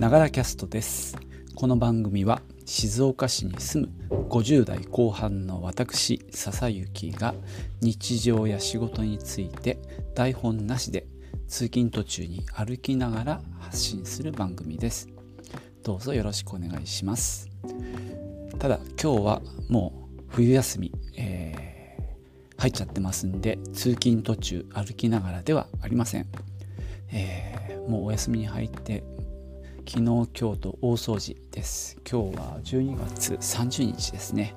ながらキャストです。この番組は静岡市に住む50代後半の私笹幸が日常や仕事について台本なしで通勤途中に歩きながら発信する番組です。どうぞよろしくお願いします。ただ今日はもう冬休み、えー、入っちゃってますんで通勤途中歩きながらではありません、えー、もうお休みに入って昨日今日と大掃除です。今日は12月30日ですね。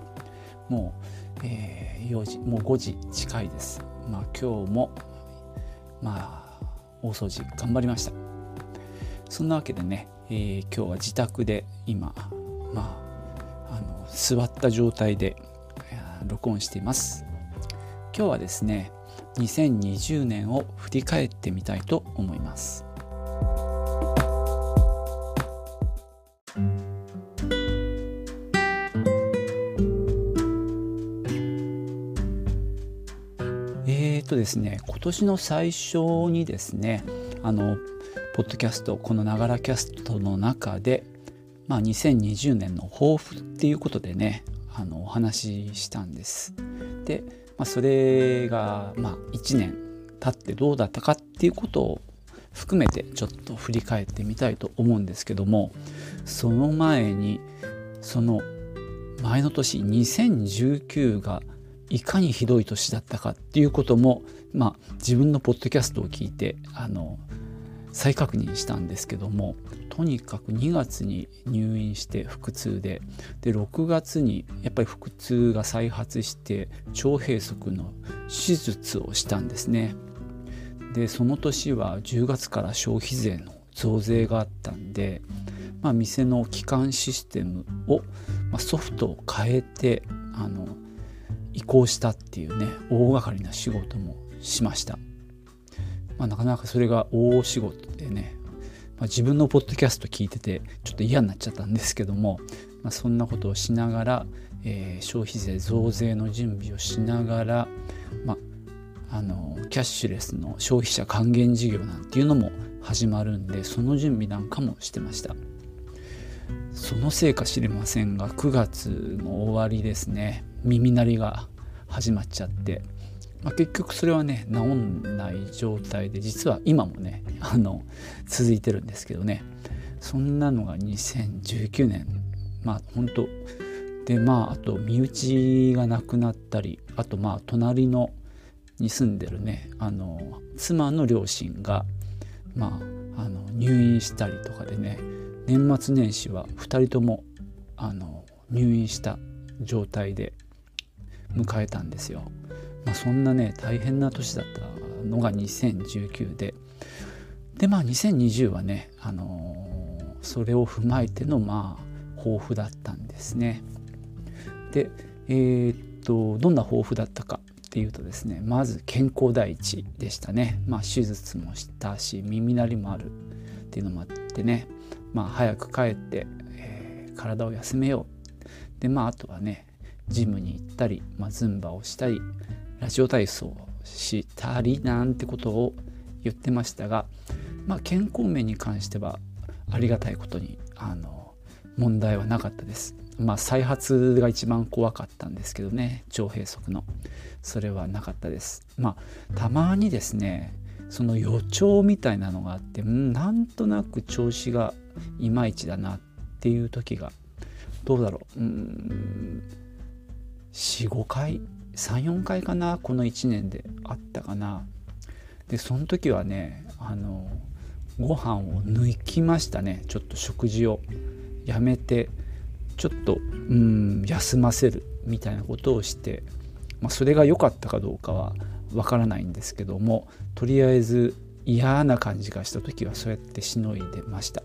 もう、えー、4時もう5時近いです。まあ今日もまあ大掃除頑張りました。そんなわけでね、えー、今日は自宅で今まああの座った状態で録音しています。今日はですね2020年を振り返ってみたいと思います。とですね今年の最初にですねあのポッドキャストこのながらキャストの中で、まあ、2020年の抱負っていうことでねあのお話ししたんです。で、まあ、それが、まあ、1年経ってどうだったかっていうことを含めてちょっと振り返ってみたいと思うんですけどもその前にその前の年2019がいかにひどい年だったかっていうことも、まあ、自分のポッドキャストを聞いてあの再確認したんですけどもとにかく2月に入院して腹痛でで6月にやっぱり腹痛が再発して腸閉塞の手術をしたんですね。でその年は10月から消費税の増税があったんで、まあ、店の基幹システムを、まあ、ソフトを変えてあの移行したっていうね大掛かりな仕事もしました、まあ、なかなかそれが大仕事でね、まあ、自分のポッドキャスト聞いててちょっと嫌になっちゃったんですけども、まあ、そんなことをしながら、えー、消費税増税の準備をしながら、まあ、のキャッシュレスの消費者還元事業なんていうのも始まるんでその準備なんかもしてました。そのせいか知れませんが9月の終わりですね。耳鳴りが始まっちゃって、まあ、結局それはね治んない状態で実は今もね あの続いてるんですけどね。そんなのが2019年まあ本当でまああと身内が亡くなったりあとまあ隣のに住んでるねあの妻の両親がまああの入院したりとかでね年末年始は2人ともあの入院した状態で迎えたんですよ。まあ、そんなね大変な年だったのが2019ででまあ2020はね、あのー、それを踏まえてのまあ抱負だったんですね。でえー、っとどんな抱負だったかっていうとですねまず健康第一でしたね。まあ、手術もしたし耳鳴りもあるっていうのもあってね、まあ、早く帰って、えー、体を休めようでまああとはねジムに行ったり、まあ、ズンバをしたりラジオ体操をしたりなんてことを言ってましたが、まあ、健康面に関してはありがたいことにあの問題はなかったです。まあ、再発が一番怖かったんですけどね腸閉塞のそれはなかったです。まあたまにですねその予兆みたいなのがあってなんとなく調子がいまいちだなっていう時がどうだろううん45回34回かなこの1年であったかな。でその時はねあのご飯を抜きましたね。ちょっと食事をやめてちょっとうん休ませるみたいなことをして、まあ、それが良かったかどうかはわからないんですけどもとりあえず嫌な感じがした時はそうやってしのいでました。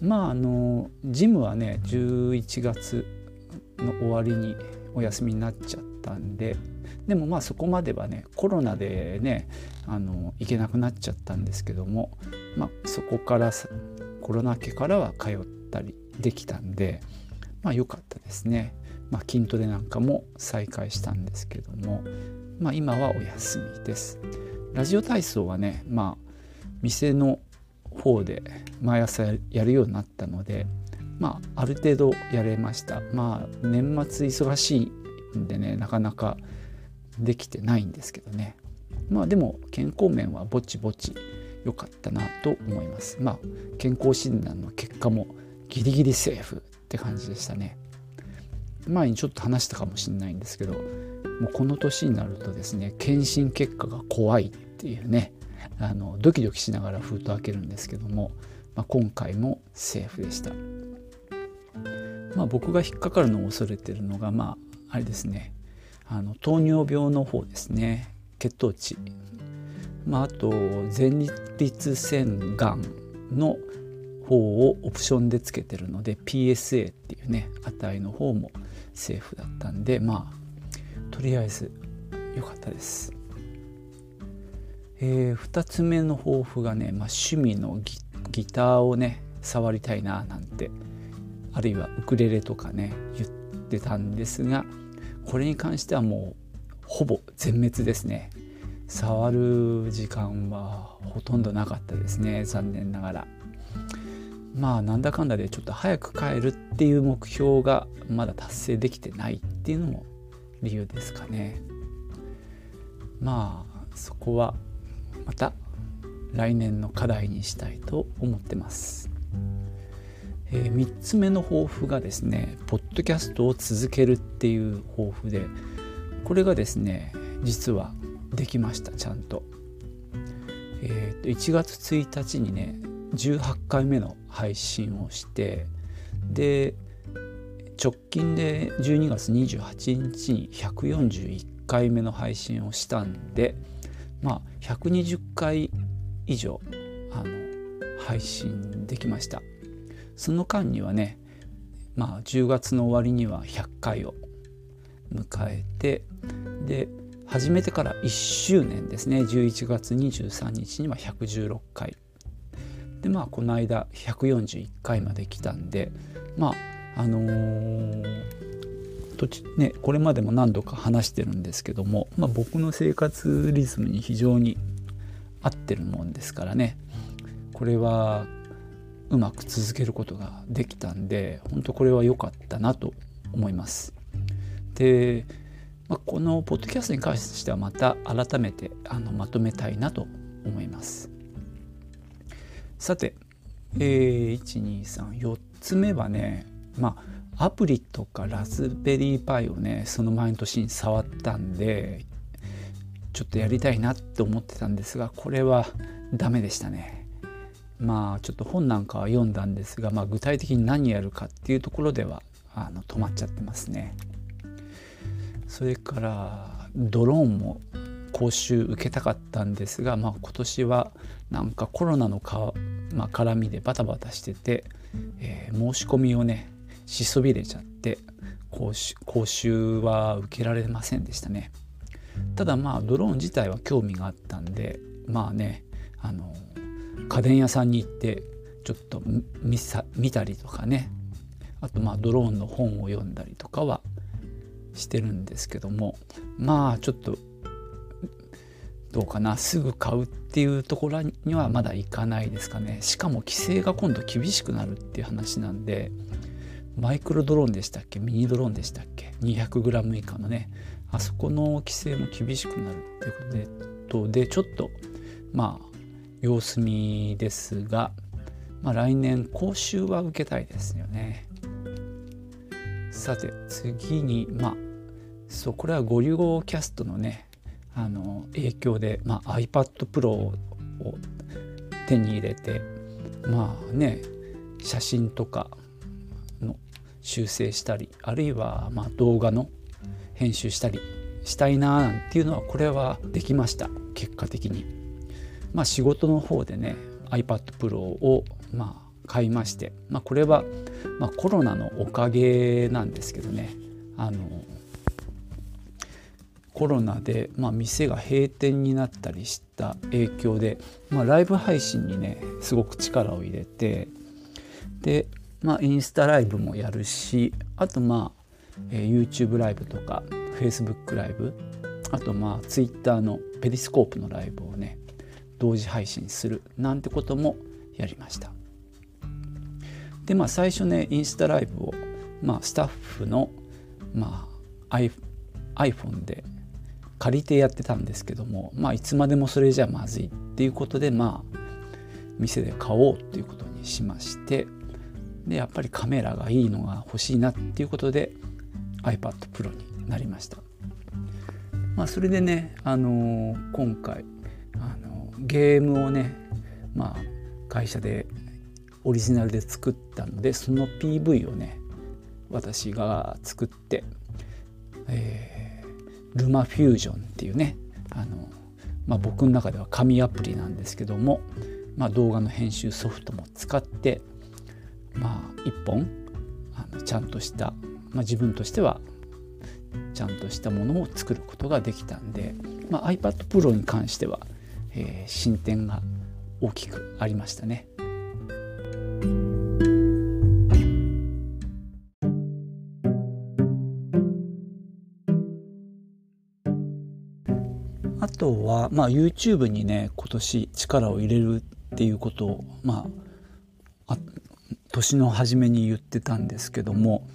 まああのジムはね11月の終わりにお休みになっちゃったんででもまあそこまではねコロナでねあの行けなくなっちゃったんですけども、まあ、そこからコロナ明けからは通ったりできたんでまあ良かったですね。まあ、筋トレなんかも再開したんですけども、まあ、今はお休みです。ラジオ体操はね、まあ、店の方で毎朝やるようになったのでまあある程度やれました。まあ年末忙しいんでねなかなかできてないんですけどね。まあでも健康面はぼちぼち良かったなと思います。まあ健康診断の結果もギリギリセーフって感じでしたね。前にちょっと話したかもしれないんですけどもうこの年になるとですね検診結果が怖いっていうねあのドキドキしながら封筒開けるんですけども、まあ、今回もセーフでした、まあ、僕が引っかかるのを恐れてるのがまああれですね。あの糖尿病の方ですね。血糖値、まあ、あと前立腺がんの方をオプションでつけてるので PSA っていうね値の方もセーフだったんでまあとりあえず良かったです。えー、2つ目の抱負がね、まあ、趣味のギターをね触りたいななんてあるいはウクレレとかね言ってたんですがこれに関してはもうほぼ全滅ですね。触る時間はほとんどなかったですね。残念ながら。まあなんだかんだでちょっと早く帰るっていう目標がまだ達成できてないっていうのも理由ですかね。まあそこはまた来年の課題にしたいと思ってます。えー、3つ目の抱負がですねポッドキャストを続けるっていう抱負でこれがですね実はできましたちゃんと。えー、と1月1日にね18回目の配信をしてで直近で12月28日に141回目の配信をしたんでまあ120回以上あの配信できましたその間にはねまあ10月の終わりには100回を迎えてで始めてから1周年ですね。11月23日には116回。でまあこの間141回まで来たんでまああのーね、これまでも何度か話してるんですけども、まあ、僕の生活リズムに非常に合ってるもんですからね。これはうまく続けることができたんで本当これは良かったなと思います。で、まあ、このポッドキャストに関してはまた改めてあのまとめたいなと思います。さて、えー、1234つ目はねまあアプリとかラズベリーパイをねその前の年に触ったんでちょっとやりたいなって思ってたんですがこれはダメでしたねまあちょっと本なんかは読んだんですが、まあ、具体的に何やるかっていうところではあの止まっちゃってますね。それからドローンも講習受けたかったんですが、まあ、今年はなんかコロナのか、まあ、絡みでバタバタしてて、えー、申し込みをねしそびれちゃって講習講習は受けられませんでしたね。ただまあドローン自体は興味があったんでまあねあの家電屋さんに行ってちょっと見さ見たりとかね。あとまあドローンの本を読んだりとかはしてるんですけども。まあちょっとどうかな。すぐ買うっていうところにはまだいかないですかね。しかも規制が今度厳しくなるっていう話なんでマイクロドローンでしたっけ？ミニドローンでしたっけ？200g 以下のね。あそこの規制も厳しくなるっていうことでちょっとまあ様子見ですが、まあ、来年講習は受けたいですよねさて次にまあそうこれはゴリゴキャストのねあの影響で、まあ、iPad Pro を手に入れてまあね写真とかの修正したりあるいはま動画の編集したりしたいななんていうのはこれはできました結果的に。まあ、仕事の方でね iPad Pro をまあ買いまして、まあ、これはまあコロナのおかげなんですけどね。あのコロナでまあ店が閉店になったりした影響で、まあ、ライブ配信にねすごく力を入れてでまあ、インスタライブもやるしあとまあ、えー、YouTube ライブとか Facebook ライブあとまあ Twitter のペリスコープのライブをね同時配信するなんてこともやりましたでまあ最初ねインスタライブを、まあ、スタッフの、まあ、iPhone で借りてやってたんですけども、まあ、いつまでもそれじゃまずいっていうことでまあ店で買おうっていうことにしましてでやっぱりカメラがいいのが欲しいなっていうことで iPad Pro になりました。まあ、それでね、あのー、今回、あの、ゲームをね、まあ、会社でオリジナルで作ったのでその PV をね私が作って、えー、ルマフュージョンっていうねあの、まあ、僕の中では紙アプリなんですけども、まあ、動画の編集ソフトも使ってまあ一本あのちゃんとした、まあ、自分としてはちゃんとしたものを作ることができたんで、まあ、iPad Pro に関しては、えー、進展が大きくありましたね。あとは、まあ、YouTube にね今年力を入れるっていうことを、まあ、あ年の初めに言ってたんですけども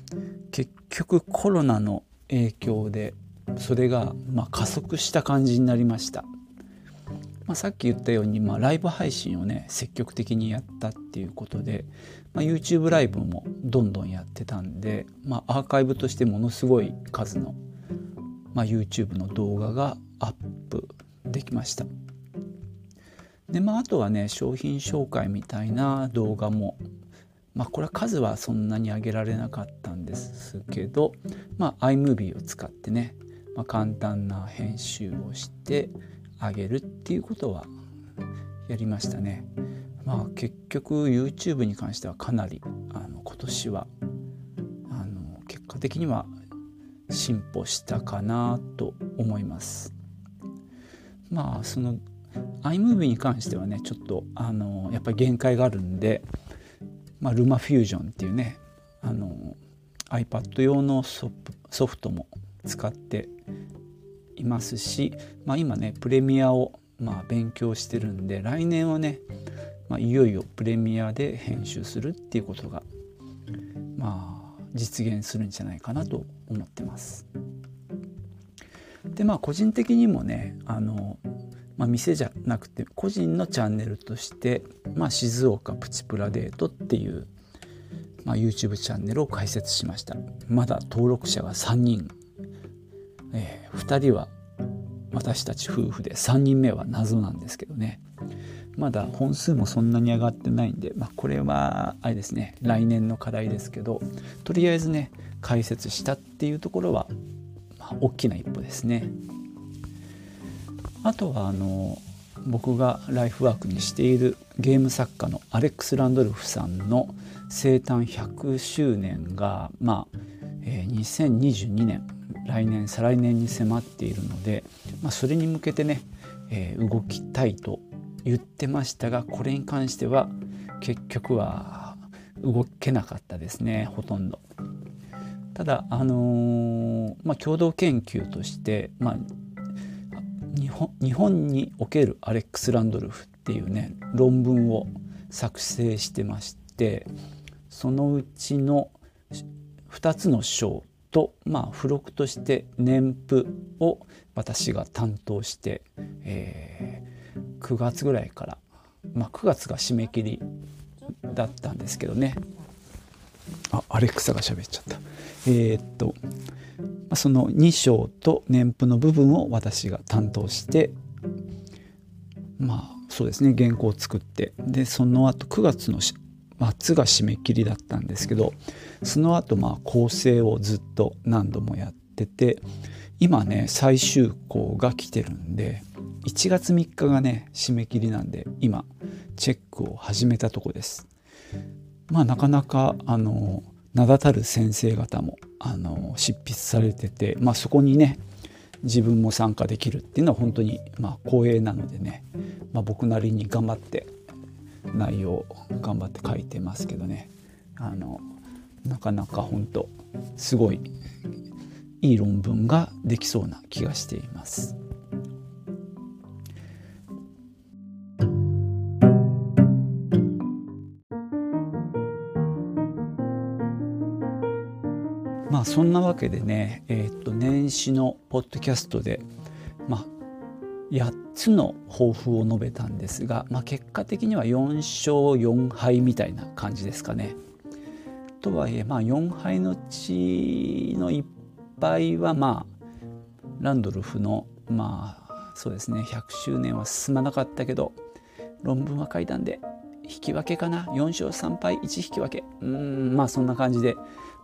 結局コロナの影響でそれがまあ加速した感じになりました。まあ、さっき言ったように、まあ、ライブ配信をね積極的にやったっていうことで、まあ、YouTube ライブもどんどんやってたんで、まあ、アーカイブとしてものすごい数の、まあ、YouTube の動画がアップできました。でまあ、あとはね商品紹介みたいな動画もまあこれは数はそんなに上げられなかったんですけど、まあ、iMovie を使ってね、まあ、簡単な編集をしてあげるっていうことはやりましたね。まあ結局 YouTube に関してはかなりあの今年はあの結果的には進歩したかなと思います。まあその iMovie に関してはねちょっとあのやっぱり限界があるんでまあ、ルマフュージョンっていうねあの iPad 用のソフトも使っていますし、まあ、今ねプレミアをまあ勉強してるんで来年はね、まあ、いよいよプレミアで編集するっていうことがまあ実現するんじゃないかなと思ってます。でまあ個人的にもねあのまあ、店じゃなくて個人のチャンネルとして、まあ、静岡プチプラデートっていう、まあ、YouTube チャンネルを開設しました。まだ登録者が3人、え、2人は私たち夫婦で3人目は謎なんですけどねまだ本数もそんなに上がってないんで、まあ、これはあれですね来年の課題ですけどとりあえずね開設したっていうところは、まあ、大きな一歩ですね。あとはあの僕がライフワークにしているゲーム作家のアレックス・ランドルフさんの生誕100周年が、まあえー、2022年来年再来年に迫っているので、まあ、それに向けてね、えー、動きたいと言ってましたがこれに関しては結局は動けなかったですねほとんど。ただ、あのー、まあ、共同研究として、まあ、日本日本におけるアレックス・ランドルフっていうね論文を作成してましてそのうちの2つの章と、まあ、付録として年譜を私が担当して、えー、9月ぐらいから、まあ、9月が締め切りだったんですけどねあアレクサが喋っちゃった。えー、っとその2章と年譜の部分を私が担当してまあそうですね原稿を作ってでその後9月の末が締め切りだったんですけどその後まあ構成をずっと何度もやってて今ね最終稿が来てるんで1月3日がね締め切りなんで今チェックを始めたとこです。まあなかなかあの名だたる先生方もあの執筆されてて、まあ、そこにね自分も参加できるっていうのは本当にまあ光栄なのでね、まあ、僕なりに頑張って内容頑張って書いてますけどねあのなかなか本当すごいいい論文ができそうな気がしています。まあそんなわけでね、えー、っと年始のポッドキャストで、まあ、8つの抱負を述べたんですが、まあ、結果的には4勝4敗みたいな感じですかね。とはいえ、まあ、4敗のうちの1敗はまあランドルフのまあそうですね100周年は進まなかったけど論文は書いたんで引き分けかな。4勝3敗1引き分け。うんまあそんな感じで、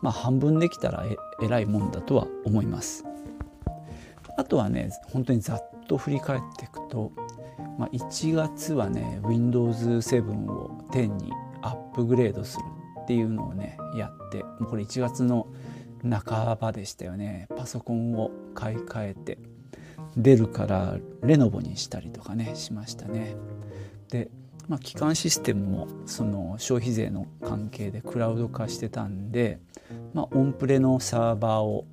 まあ、半分できたらええらいもんだとは思います。あとはね本当にざっと振り返っていくと、まあ、1月はね Windows7 を10にアップグレードするっていうのをねやってもうこれ1月の半ばでしたよね。パソコンを買い替えてデルからレノボにしたりとかねしましたね。でまあ、基幹システムもその消費税の関係でクラウド化してたんで、まあ、オンプレのサーバーを、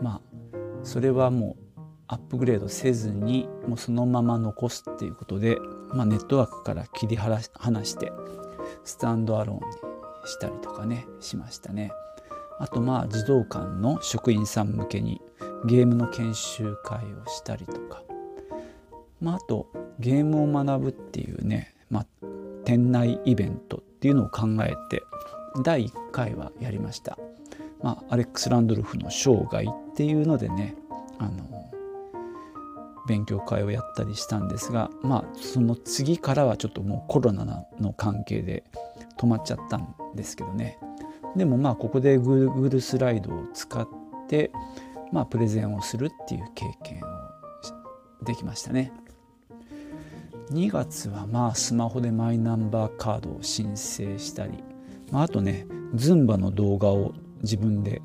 まあ、それはもうアップグレードせずにもうそのまま残すっていうことで、まあ、ネットワークから切り離してスタンドアローンにしたりとかねしましたね。あとまあ児童館の職員さん向けにゲームの研修会をしたりとか、まあ、あとゲームを学ぶっていうねまあ、店内イベントっていうのを考えて第1回はやりました。まあ、アレックス・ランドルフの生涯っていうのでねあの勉強会をやったりしたんですがまあその次からはちょっともうコロナの関係で止まっちゃったんですけどねでもまあここで Google スライドを使ってまあプレゼンをするっていう経験をできましたね。2月はまあスマホでマイナンバーカードを申請したり、まあ、あとねズンバの動画を自分で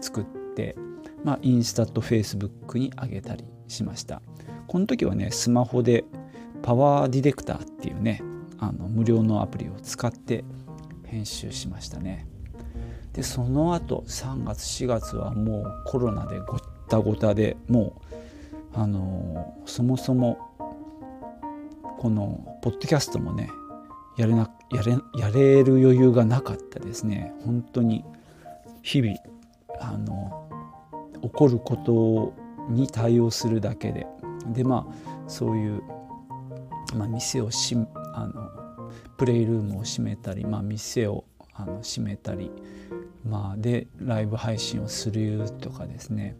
作って、まあ、インスタとフェイスブックに上げたりしましたこの時はねスマホでパワーディレクターっていうねあの無料のアプリを使って編集しましたね。でその後3月4月はもうコロナでごったごたでもうあのそもそもこのポッドキャストもねやれなやれやれる余裕がなかったですね。本当に日々あの起こることに対応するだけで。でまあそういう、まあ、店をしあのプレイルームを閉めたり、まあ、店をあの閉めたり、まあ、でライブ配信をするとかですね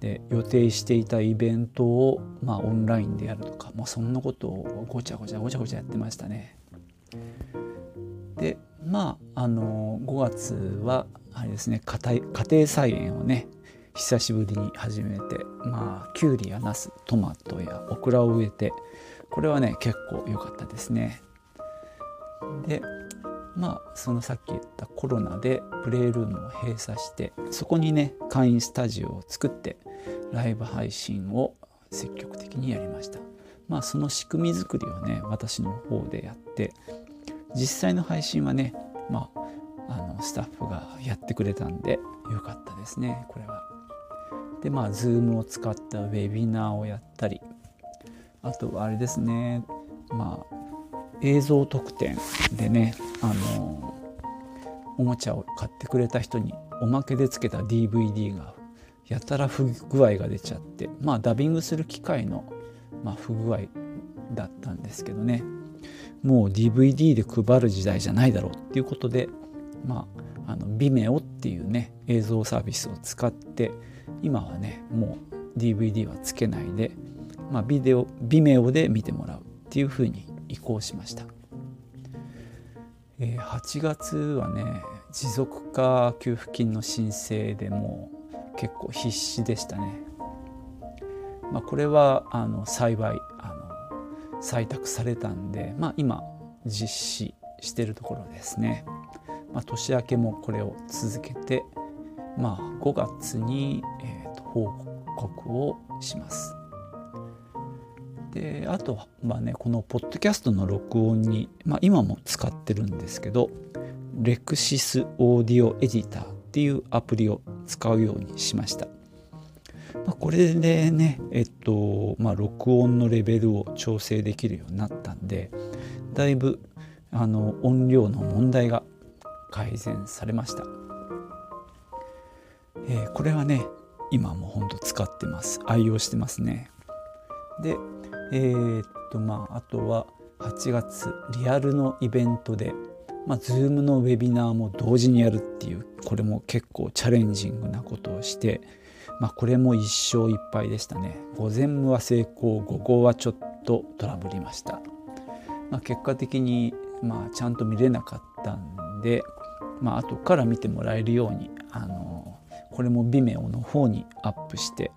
で予定していたイベントを、まあ、オンラインでやるとか、まあ、そんなことをごちゃごちゃごちゃごちゃやってましたね。でまああの5月はあれですね家庭菜園をね久しぶりに始めてまあきゅうりやなすトマトやオクラを植えてこれはね結構良かったですね。でまあそのさっき言ったコロナでプレイルームを閉鎖してそこにね会員スタジオを作ってライブ配信を積極的にやりましたまあその仕組み作りをね私の方でやって実際の配信はねまああのスタッフがやってくれたんでよかったですねこれは。でまあ Zoom を使ったウェビナーをやったりあとはあれですねまあ映像特典でねあのおもちゃを買ってくれた人におまけでつけた DVD がやたら不具合が出ちゃってまあダビングする機械の、まあ、不具合だったんですけどね。もう DVD で配る時代じゃないだろうっていうことでまああの Vimeo っていうね映像サービスを使って今はねもう DVD はつけないで、まあ、ビデオ Vimeo で見てもらうっていうふうに移行しました、えー、8月はね持続化給付金の申請でもう結構必死でしたね、まあ、これはあの幸いあの採択されたんで、まあ、今実施してるところですね、まあ、年明けもこれを続けて、まあ、5月に、えーと報告をします。であとはねこのポッドキャストの録音に、まあ、今も使ってるんですけどレクシスオーディオエディターっていうアプリを使うようにしました。まあ、これでね、えっとまあ、録音のレベルを調整できるようになったんでだいぶあの音量の問題が改善されました。えー、これはね今もほんと使ってます。愛用してますね。でえー、っとまああとは8月リアルのイベントでまあ、Zoom のウェビナーも同時にやるっていうこれも結構チャレンジングなことをして、まあ、これも一勝一敗でしたね。午前は成功午後はちょっとトラブりました、まあ、結果的にまあちゃんと見れなかったんで、まあ後から見てもらえるようにあのこれも Vimeo の方にアップして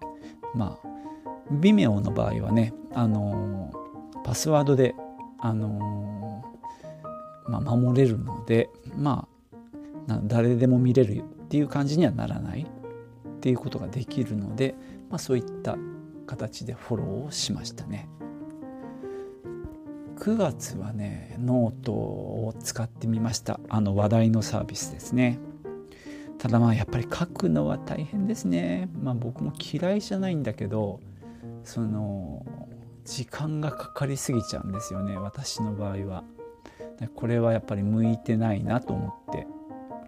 まあ Vimeo の場合はねあのパスワードであのまあ、守れるのでまあ誰でも見れるっていう感じにはならないっていうことができるので、まあ、そういった形でフォローをしましたね。9月はねノートを使ってみましたあの話題のサービスですねただまあやっぱり書くのは大変ですね。まあ僕も嫌いじゃないんだけどその時間がかかりすぎちゃうんですよね。私の場合は。これはやっぱり向いてないなと思って、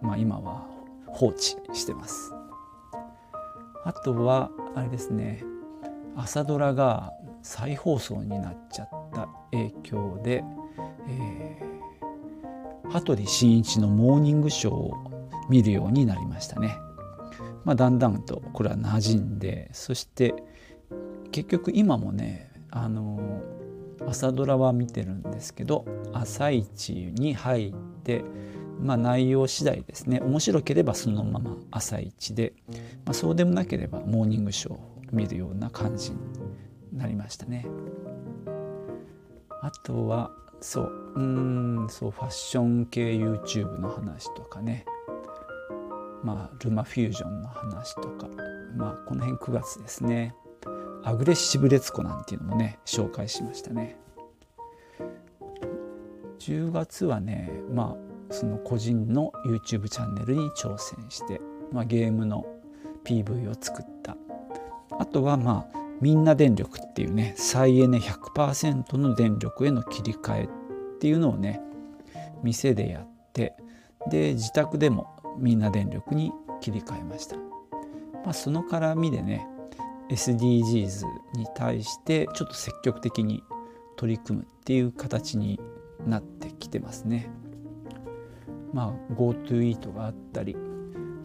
まあ、今は放置してます。あとはあれですね。朝ドラが再放送になっちゃった影響で、えー、羽鳥慎一のモーニングショーを見るようになりましたね。まあ、だんだんとこれは馴染んでそして結局今もねあの朝ドラは見てるんですけど朝一に入って、まあ、内容次第ですね面白ければそのまま朝一で、まあ、そうでもなければモーニングショーを見るような感じになりましたね。あとはそううんそうファッション系 YouTube の話とかねまあルマフュージョンの話とかまあこの辺9月ですね。アグレッシブ列子なんていうのもね紹介しましたね10月はねまあその個人の YouTube チャンネルに挑戦して、まあ、ゲームの PV を作ったあとはまあみんな電力っていうね再エネ100%の電力への切り替えっていうのをね店でやってで自宅でもみんな電力に切り替えました、まあ、その絡みでね SDGs に対してちょっと積極的に取り組むっていう形になってきてますね。まあ GoTo イートがあったり、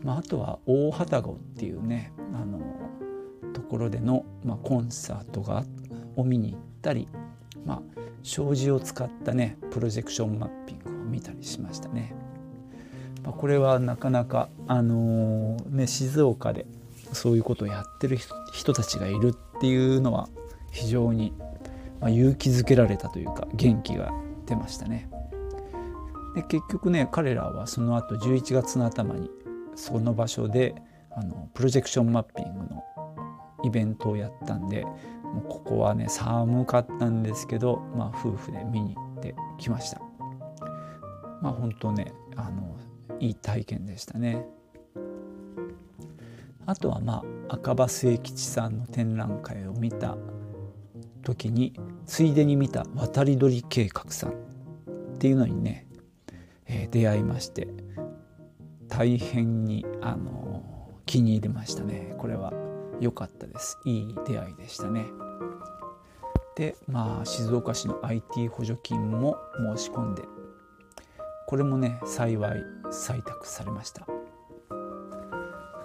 まあ、あとは大旅籠っていうねあのところでの、まあ、コンサートがを見に行ったり、まあ、障子を使ったねプロジェクションマッピングを見たりしましたね。まあ、これはなかなかあのー、ね静岡でそういうことをやってる人たちがいるっていうのは非常にま勇気づけられたというか元気が出ましたね。で結局ね彼らはその後11月の頭にその場所であのプロジェクションマッピングのイベントをやったんでもうここはね寒かったんですけど、まあ、夫婦で見に行ってきました。まあ本当ねあのいい体験でしたね。あとはまあ赤羽末吉さんの展覧会を見た時についでに見た渡り鳥計画さんっていうのにね、えー、出会いまして大変にあの気に入りましたね。これは。良かったです。いい出会いでしたね。でまあ静岡市の IT 補助金も申し込んでこれもね幸い採択されました。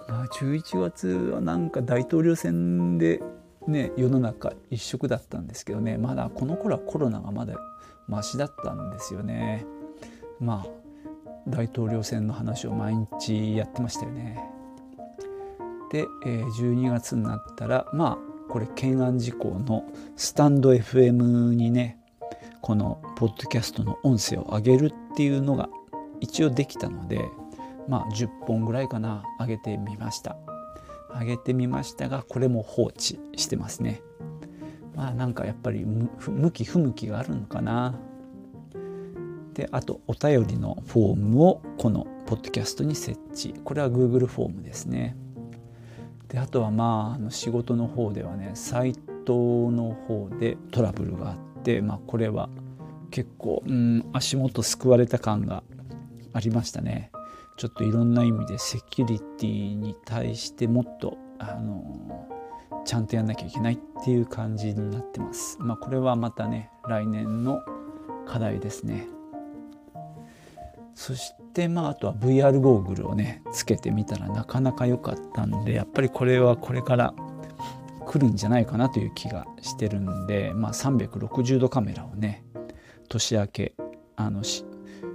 まあ、11月はなんか大統領選でね世の中一色だったんですけどね。まだこの頃はコロナがまだマシだったんですよね。まあ大統領選の話を毎日やってましたよね。で、え12月になったらまあこれ懸案事項のスタンド FM にねこのポッドキャストの音声を上げるっていうのが一応できたのでまあ、10本ぐらいかな上げてみました。上げてみましたがこれも放置してますね。まあなんかやっぱり向き不向きがあるのかな。であとお便りのフォームをこのポッドキャストに設置。これは Google フォームですね。であとはまああの仕事の方ではねサイトの方でトラブルがあって、まあ、これは結構、うん、足元すくわれた感がありましたねちょっといろんな意味でセキュリティに対してもっとあのちゃんとやんなきゃいけないっていう感じになってます。まあ、これはまたね来年の課題ですね。そしてまああとは VR ゴーグルをねつけてみたらなかなか良かったんでやっぱりこれはこれから来るんじゃないかなという気がしてるんで、まあ、360度カメラをね年明けあの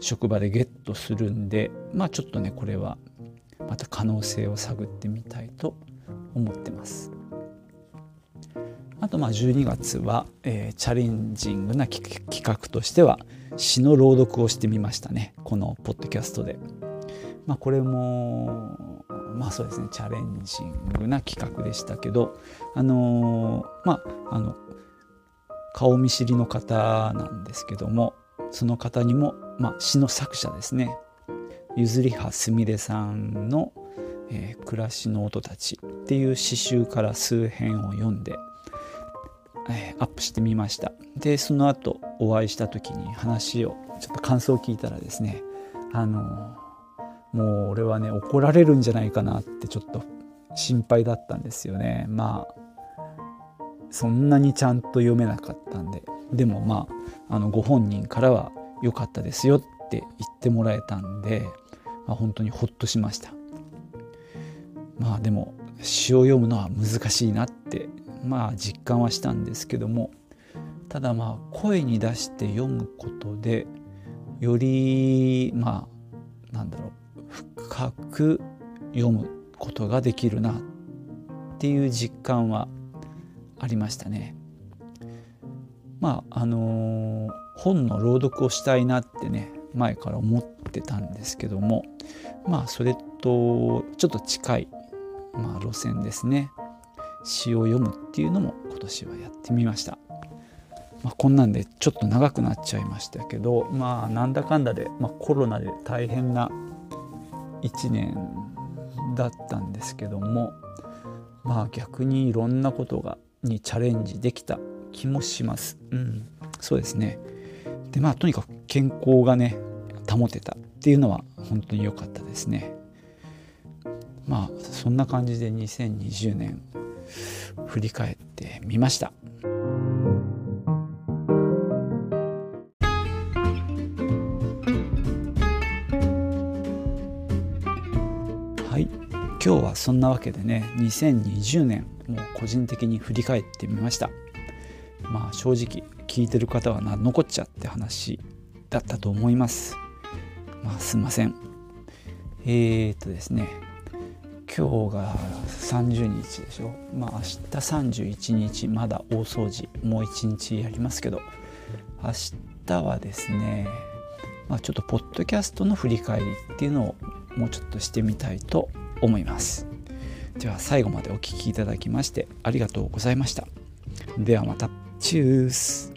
職場でゲットするんでまあちょっとねこれはまた可能性を探ってみたいと思ってます。あとまあ12月は、えー、チャレンジングな企画としては詩の朗読をしてみましたねこのポッドキャストで。まあ、これもまあそうですねチャレンジングな企画でしたけどあのー、まああの顔見知りの方なんですけどもその方にも、まあ、詩の作者ですね。ゆずりはすみれさんの、えー「暮らしの音たち」っていう詩集から数編を読んでえー、アップしてみました。でその後お会いした時に話をちょっと感想を聞いたらですねあのもう俺はね怒られるんじゃないかなってちょっと心配だったんですよね。まあそんなにちゃんと読めなかったんででもまああのご本人からは良かったですよって言ってもらえたんで、まあ、本当にほっとしました。まあでも詩を読むのは難しいなってまあ実感はしたんですけどもただまあ声に出して読むことでよりまあなんだろう深く読むことができるなっていう実感はありましたね。まああの本の朗読をしたいなってね前から思ってたんですけどもまあそれとちょっと近い、まあ、路線ですね。詩を読むっていうのも今年はやってみました。まあ、こんなんでちょっと長くなっちゃいましたけどまあなんだかんだで、まあ、コロナで大変な1年だったんですけどもまあ逆にいろんなことがにチャレンジできた気もします。うん、そうですねでまあとにかく健康がね保てたっていうのは本当に良かったですね。まあそんな感じで2020年振り返ってみました。はい今日はそんなわけでね2020年個人的に振り返ってみました。まあ正直聞いてる方はな残っちゃって話だったと思います。まあすいません。えー、っとですね。今日が30日でしょ。まあ明日31日まだ大掃除もう1日やりますけど。明日はですね、まあ、ちょっとポッドキャストの振り返りっていうのをもうちょっとしてみたいと思います。では最後までお聴きいただきましてありがとうございました。ではまた。チュース。